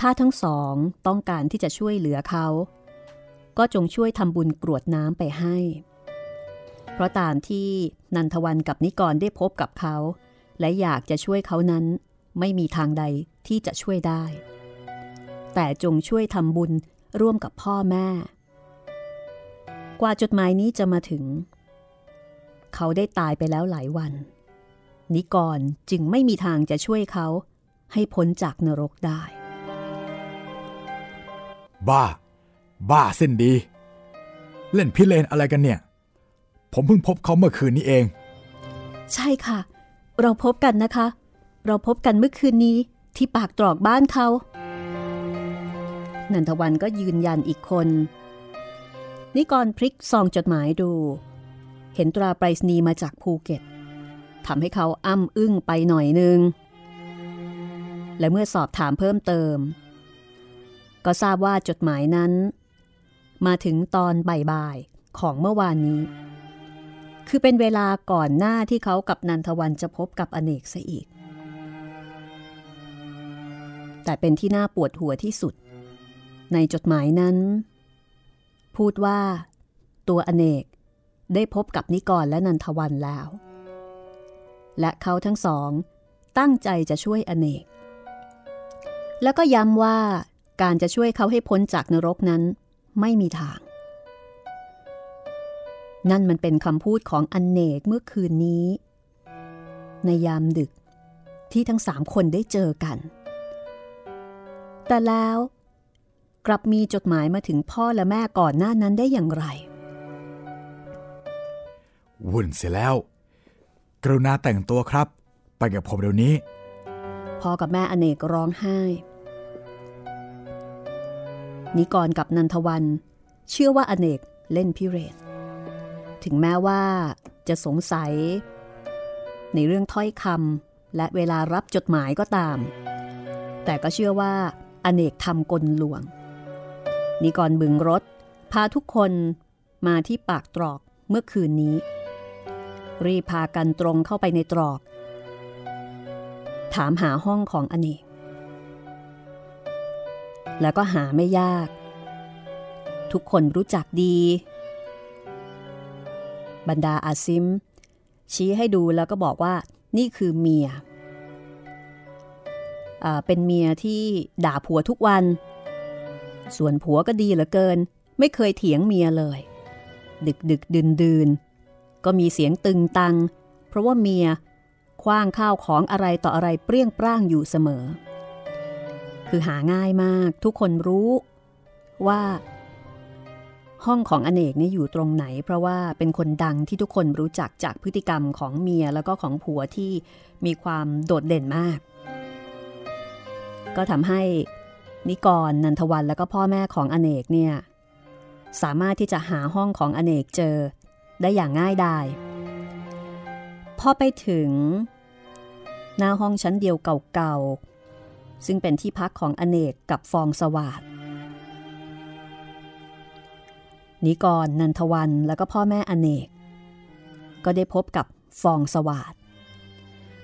ถ้าทั้งสองต้องการที่จะช่วยเหลือเขา ก็จงช่วยทำบุญกรวดน้ำไปให้ เพราะตามที่นันทวันกับนิกรได้พบกับเขา และอยากจะช่วยเขานั้น ไม่มีทางใดที่จะช่วยได้ แต่จงช่วยทำบุญร่วมกับพ่อแม่ กว่าจดหมายนี้จะมาถึง เขาได้ตายไปแล้วหลายวัน นิกรจึงไม่มีทางจะช่วยเขา ให้พ้นจากนรกได้ บ้า บ้าเส้นดี เล่นพิเรนอะไรกันเนี่ย ผมเพิ่งพบเขาเมื่อคืนนี้เอง ใช่ค่ะ เราพบกันนะคะ เราพบกันเมื่อคืนนี้ที่ปากตรอกบ้านเขา นันทวันก็ยืนยันอีกคน นิกรพลิกซองจดหมายดู เห็นตราไปรษณีย์มาจากภูเก็ต ทำให้เขาอ้ำอึ้งไปหน่อยนึง และเมื่อสอบถามเพิ่มเติม ก็ทราบว่าจดหมายนั้น มาถึงตอนบ่ายๆของเมื่อวานนี้ คือเป็นเวลาก่อนหน้าที่เขากับนันทวันจะพบกับอเนกซะอีก แต่เป็นที่น่าปวดหัวที่สุด ในจดหมายนั้น พูดว่า ตัวอเนกได้พบกับนิกรและนันทวันแล้ว และเขาทั้งสอง ตั้งใจจะช่วยอเนก แล้วก็ย้ำว่าการจะช่วยเขาให้พ้นจากนรกนั้นไม่มีทาง นั่นมันเป็นคำพูดของอนเนกเมื่อคืนนี้ ในยามดึกที่ทั้งสามคนได้เจอกัน แต่แล้วกลับมีจดหมายมาถึงพ่อและแม่ก่อนหน้านั้นได้อย่างไร วุ่นเสียแล้ว รุณาแต่งตัวครับ ไปกับผมเดี๋ยวนี้ พ่อกับแม่อเนกร้องไห้ นิกรกับนันทวัน เชื่อว่าอเนกเล่นพิเรนถึงแม้ว่าจะสงสัย ในเรื่องถ้อยคำและเวลารับจดหมายก็ตาม แต่ก็เชื่อว่าอเนกทำกลลวง นิกรบึงรถ พาทุกคนมาที่ปากตรอกเมื่อคืนนี้ รีพากันตรงเข้าไปในตรอก ถามหาห้องของอเนก แล้วก็หาไม่ยาก ทุกคนรู้จักดี บรรดาอาซิม ชี้ให้ดูแล้วก็บอกว่านี่คือเมีย เป็นเมียที่ด่าผัวทุกวัน ส่วนผัวก็ดีเหลือเกิน ไม่เคยเถียงเมียเลย ดึกดึกดื่นดื่น ก็มีเสียงตึงตัง เพราะว่าเมียคว้างข้าวของอะไรต่ออะไรเปรี้ยงปร้างอยู่เสมอ คือหาง่ายมากทุกคนรู้ว่า ห้องของอเนกเนี่ยอยู่ตรงไหน เพราะว่าเป็นคนดังที่ทุกคนรู้จักจากพฤติกรรมของเมียแล้วก็ของผัวที่มีความโดดเด่นมาก ก็ทำให้นิกรนันทวันแล้วก็พ่อแม่ของอเนกเนี่ยสามารถที่จะหาห้องของอเนกเจอ ได้อย่างง่ายดายพอไปถึง หน้าห้องชั้นเดียวเก่าๆ ซึ่งเป็นที่พักของอเนกกับฟองสวาดนิกรนันทวันแล้วก็พ่อแม่อเนก ก็ได้พบกับฟองสวาด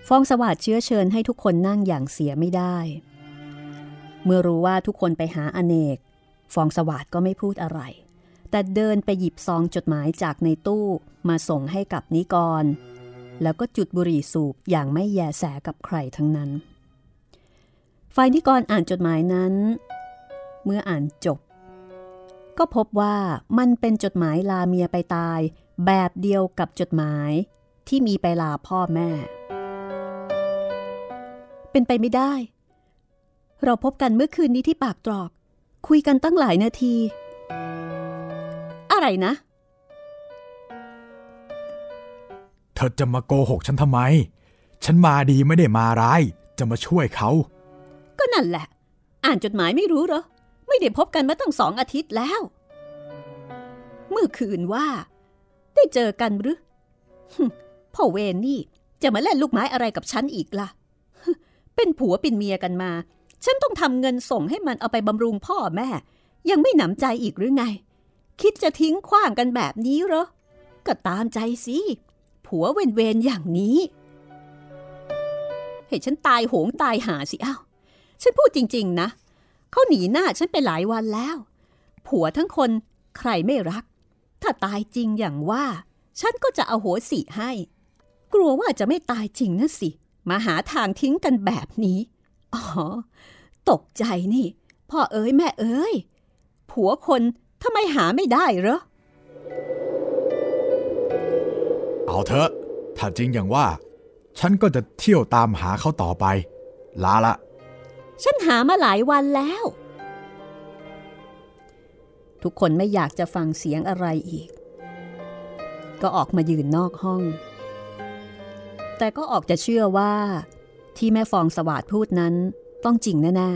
ฟองสวาดเชื้อเชิญให้ทุกคนนั่งอย่างเสียไม่ได้ เมื่อรู้ว่าทุกคนไปหาอเนก ฟองสวาดก็ไม่พูดอะไร แต่เดินไปหยิบซองจดหมายจากในตู้มาส่งให้กับนิกร แล้วก็จุดบุหรี่สูบอย่างไม่แยแสกับใครทั้งนั้น ฝ่ายนิกรอ่านจดหมายนั้น เมื่ออ่านจบ ก็พบว่ามันเป็นจดหมายลาเมียไปตาย แบบเดียวกับจดหมายที่มีไปลาพ่อแม่ เป็นไปไม่ได้ เราพบกันเมื่อคืนนี้ที่ปากตรอก คุยกันตั้งหลายนาที อะไรนะ เธอจะมาโกหกฉันทำไม ฉันมาดีไม่ได้มาร้าย จะมาช่วยเขา ก็นั่นแหละ อ่านจดหมายไม่รู้เหรอ ไม่ได้พบกันมาตั้งสองอาทิตย์แล้ว เมื่อคืนว่า ได้เจอกันหรือฮึพ่อเวนนี่จะมาเล่นลูกไม้อะไรกับฉันอีกล่ะฮึเป็นผัวเป็นเมียกันมา ฉันต้องทำเงินส่งให้มันเอาไปบำรุงพ่อแม่ ยังไม่หนำใจอีกหรือไง คิดจะทิ้งขว้างกันแบบนี้เหรอ ก็ตามใจสิ ผัวเวนเวนๆอย่างนี้ให้ฉันตายโหงตายหาสิอ้าว ฉันพูดจริง ๆ นะ เขาหนีหน้าฉันไปหลายวันแล้ว ผัวทั้งคนใครไม่รัก ถ้าตายจริงอย่างว่า ฉันก็จะเอาโหสิให้ กลัวว่าจะไม่ตายจริงนะสิ มาหาทางทิ้งกันแบบนี้ อ๋อ ตกใจนี่ พ่อเอ๋ยแม่เอ๋ยผัวคน ทำไมหาไม่ได้เหรอ เอาเถอะ ถ้าจริงอย่างว่า ฉันก็จะเที่ยวตามหาเขาต่อไป ลาละ ฉันหามาหลายวันแล้ว ทุกคนไม่อยากจะฟังเสียงอะไรอีก ก็ออกมายืนนอกห้อง แต่ก็ออกจะเชื่อว่า ที่แม่ฟองสวาดพูดนั้นต้องจริงแน่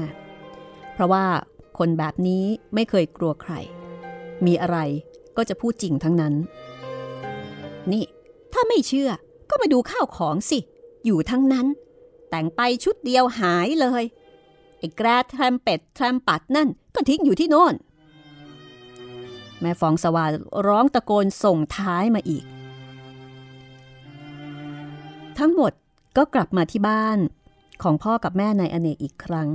ๆ เพราะว่าคนแบบนี้ไม่เคยกลัวใคร มีอะไรก็จะพูดจริงทั้งนั้น นี่ ถ้าไม่เชื่อก็มาดูข้าวของสิ อยู่ทั้งนั้น แต่งไปชุดเดียวหายเลย ไอ้แกรแทรมเป็ดแทรมปัดนั่นก็ทิ้งอยู่ที่โน่น แม่ฟองสวาร้องตะโกนส่งท้ายมาอีก ทั้งหมดก็กลับมาที่บ้านของพ่อกับแม่นายอเนกอีกครั้ง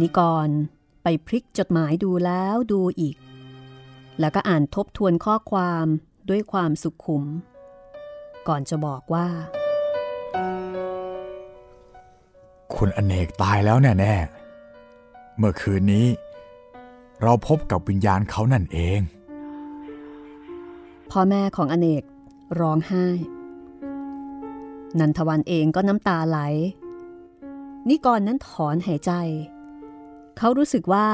นิกร ไปพลิกจดหมายดูแล้วดูอีก แล้วก็อ่านทบทวนข้อความด้วยความสุขุม ก่อนจะบอกว่า คุณอเนกตายแล้วแน่ๆ เมื่อคืนนี้ เราพบกับวิญญาณเขานั่นเอง พ่อแม่ของอเนกร้องไห้ นันทวันเองก็น้ำตาไหลนิกรนั้นถอนหายใจ เขารู้สึกว่า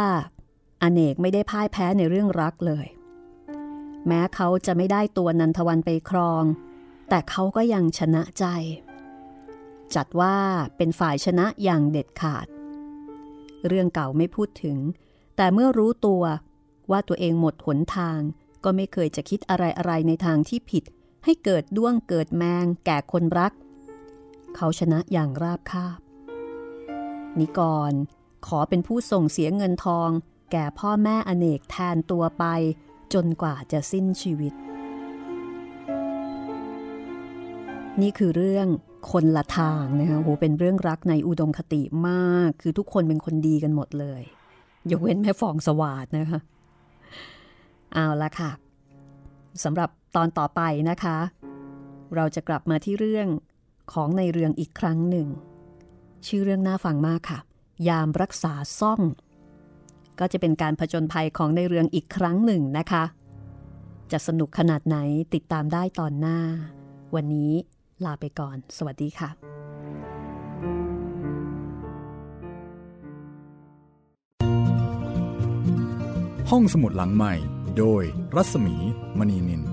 อเนกไม่ได้พ่ายแพ้ในเรื่องรักเลย แม้เขาจะไม่ได้ตัวนันทวันไปครอง แต่เขาก็ยังชนะใจ จัดว่าเป็นฝ่ายชนะอย่างเด็ดขาด เรื่องเก่าไม่พูดถึง แต่เมื่อรู้ตัวว่าตัวเองหมดหนทาง ก็ไม่เคยจะคิดอะไรอะไรในทางที่ผิด ให้เกิดด้วงเกิดแมง แก่คนรัก เขาชนะอย่างราบคาบ นิกร ขอเป็นผู้ส่งเสียเงินทอง แก่พ่อแม่อเนกแทนตัวไป จนกว่าจะสิ้นชีวิต นี่คือเรื่องคนละทางนะคะโหเป็นเรื่องรักในอุดมคติมาก คือทุกคนเป็นคนดีกันหมดเลย ยกเว้นแม่ฟองสวาดนะคะ เอาละค่ะสำหรับตอนต่อไปนะคะ เราจะกลับมาที่เรื่องของในเรื่องอีกครั้งหนึ่ง ชื่อเรื่องน่าฟังมากค่ะ ยามรักษาซ่อง ก็จะเป็นการผจญภัยของในเรืองอีกครั้งหนึ่งนะคะ จะสนุกขนาดไหนติดตามได้ตอนหน้า วันนี้ลาไปก่อน สวัสดีค่ะ ห้องสมุดหลังใหม่ โดยรัศมีมณีนิน